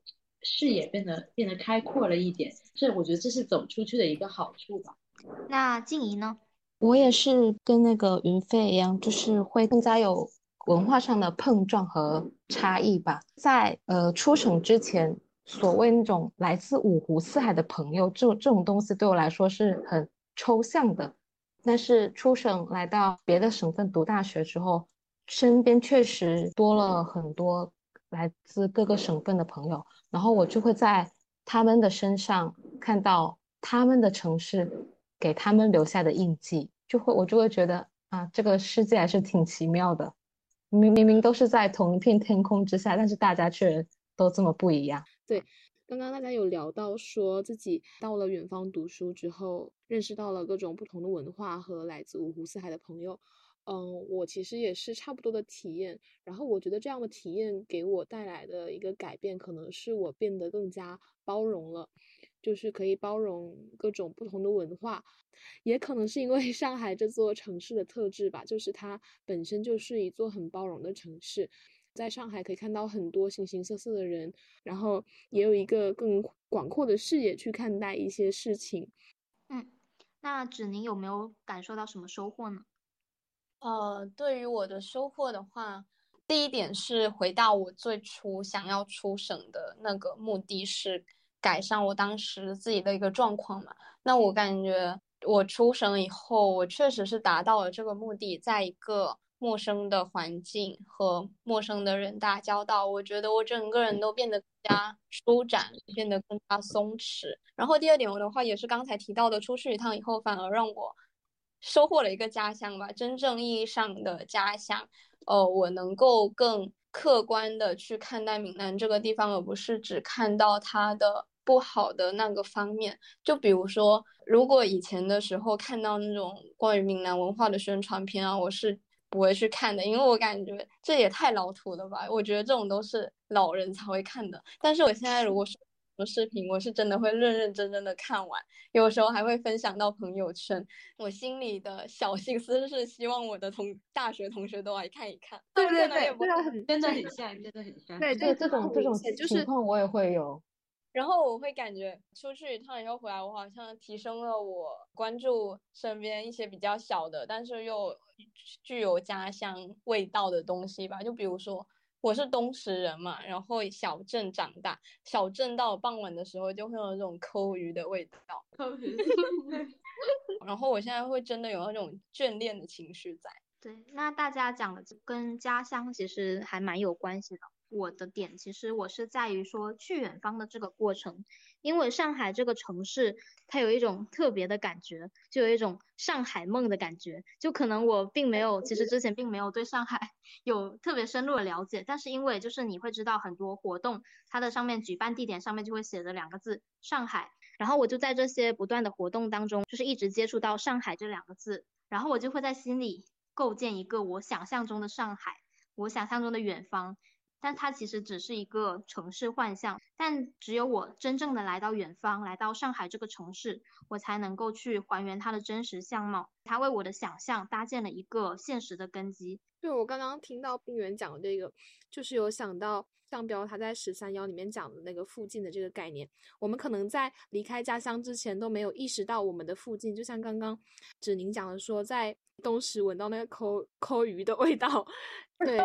Speaker 4: 视野变得变得开阔了一点，这我觉得这是走出去的一个好处吧。
Speaker 1: 那静怡呢？
Speaker 3: 我也是跟那个云飞一样，就是会更加有文化上的碰撞和差异吧。在呃出省之前，所谓那种来自五湖四海的朋友，这种这种东西对我来说是很抽象的。但是出省来到别的省份读大学之后，身边确实多了很多来自各个省份的朋友，然后我就会在他们的身上看到他们的城市给他们留下的印记，就会我就会觉得啊，这个世界还是挺奇妙的。明明明都是在同一片天空之下，但是大家却都这么不一样。
Speaker 2: 对。刚刚大家有聊到，说自己到了远方读书之后，认识到了各种不同的文化和来自五湖四海的朋友。嗯，我其实也是差不多的体验。然后我觉得这样的体验给我带来的一个改变，可能是我变得更加包容了，就是可以包容各种不同的文化。也可能是因为 上海这座城市的特质吧，就是它本身就是一座很包容的城市。在上海可以看到很多形形色色的人，然后也有一个更广阔的视野去看待一些事情。
Speaker 1: 嗯，那芷宁有没有感受到什么收获呢？
Speaker 5: 呃，对于我的收获的话，第一点是回到我最初想要出省的那个目的是改善我当时自己的一个状况嘛。那我感觉我出省以后，我确实是达到了这个目的，在一个。陌生的环境和陌生的人打交道，我觉得我整个人都变得更加舒展，变得更加松弛。然后第二点我的话，也是刚才提到的，出去一趟以后，反而让我收获了一个家乡吧，真正意义上的家乡。呃，我能够更客观的去看待闽南这个地方，而不是只看到它的不好的那个方面。就比如说，如果以前的时候看到那种关于闽南文化的宣传片啊，我是。不会去看的，因为我感觉这也太老土了吧。我觉得这种都是老人才会看的。但是我现在如果是视频，我是真的会认认真真的看完，有时候还会分享到朋友圈。我心里的小心思是希望我的同大学同学都来看一看。
Speaker 3: 对对对，
Speaker 4: 真的很真的很像，真的很像。
Speaker 3: 对对，这种这种情况我也会有。
Speaker 5: 然后我会感觉出去一趟以后回来，我好像提升了我关注身边一些比较小的，但是又具有家乡味道的东西吧。就比如说，我是东石人嘛，然后小镇长大，小镇到傍晚的时候就会有那种抠鱼的味道。然后我现在会真的有那种眷恋的情绪在。
Speaker 1: 对，那大家讲的跟家乡其实还蛮有关系的。我的点其实我是在于说去远方的这个过程，因为上海这个城市它有一种特别的感觉，就有一种上海梦的感觉。就可能我并没有，其实之前并没有对上海 有特别深入的了解，但是因为就是你会知道很多活动，它的上面举办地点上面就会写着两个字上海，然后我就在这些不断的活动当中，就是一直接触到上海这两个字，然后我就会在心里构建一个我想象中的上海，我想象中的远方。但它其实只是一个城市幻象，但只有我真正的来到远方，来到上海这个城市，我才能够去还原它的真实相貌。它为我的想象搭建了一个现实的根基。
Speaker 2: 对我刚刚听到冰原讲的这个，就是有想到向标他在十三幺里面讲的那个附近的这个概念。我们可能在离开家乡之前都没有意识到我们的附近，就像刚刚芷宁讲的说，在东石闻到那个抠抠鱼的味道。对，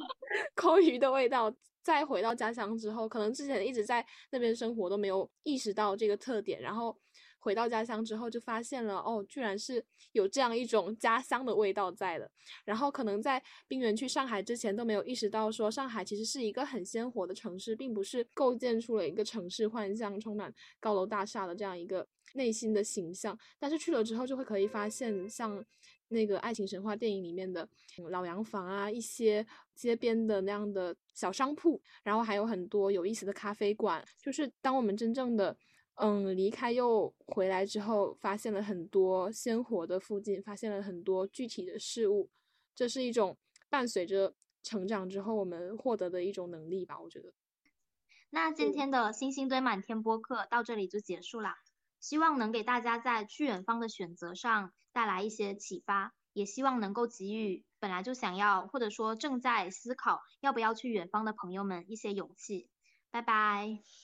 Speaker 2: 抠鱼的味道。再回到家乡之后，可能之前一直在那边生活都没有意识到这个特点，然后回到家乡之后就发现了，哦，居然是有这样一种家乡的味道在的。然后可能在冰原去上海之前都没有意识到，说上海其实是一个很鲜活的城市，并不是构建出了一个城市幻象，充满高楼大厦的这样一个内心的形象。但是去了之后，就会可以发现像。那个爱情神话电影里面的老洋房啊，一些街边的那样的小商铺，然后还有很多有意思的咖啡馆。就是当我们真正的嗯离开又回来之后，发现了很多鲜活的附近，发现了很多具体的事物。这是一种伴随着成长之后我们获得的一种能力吧，我觉得。
Speaker 1: 那今天的星星堆满天播客到这里就结束啦。希望能给大家在去远方的选择上带来一些启发，也希望能够给予本来就想要或者说正在思考要不要去远方的朋友们一些勇气。拜拜。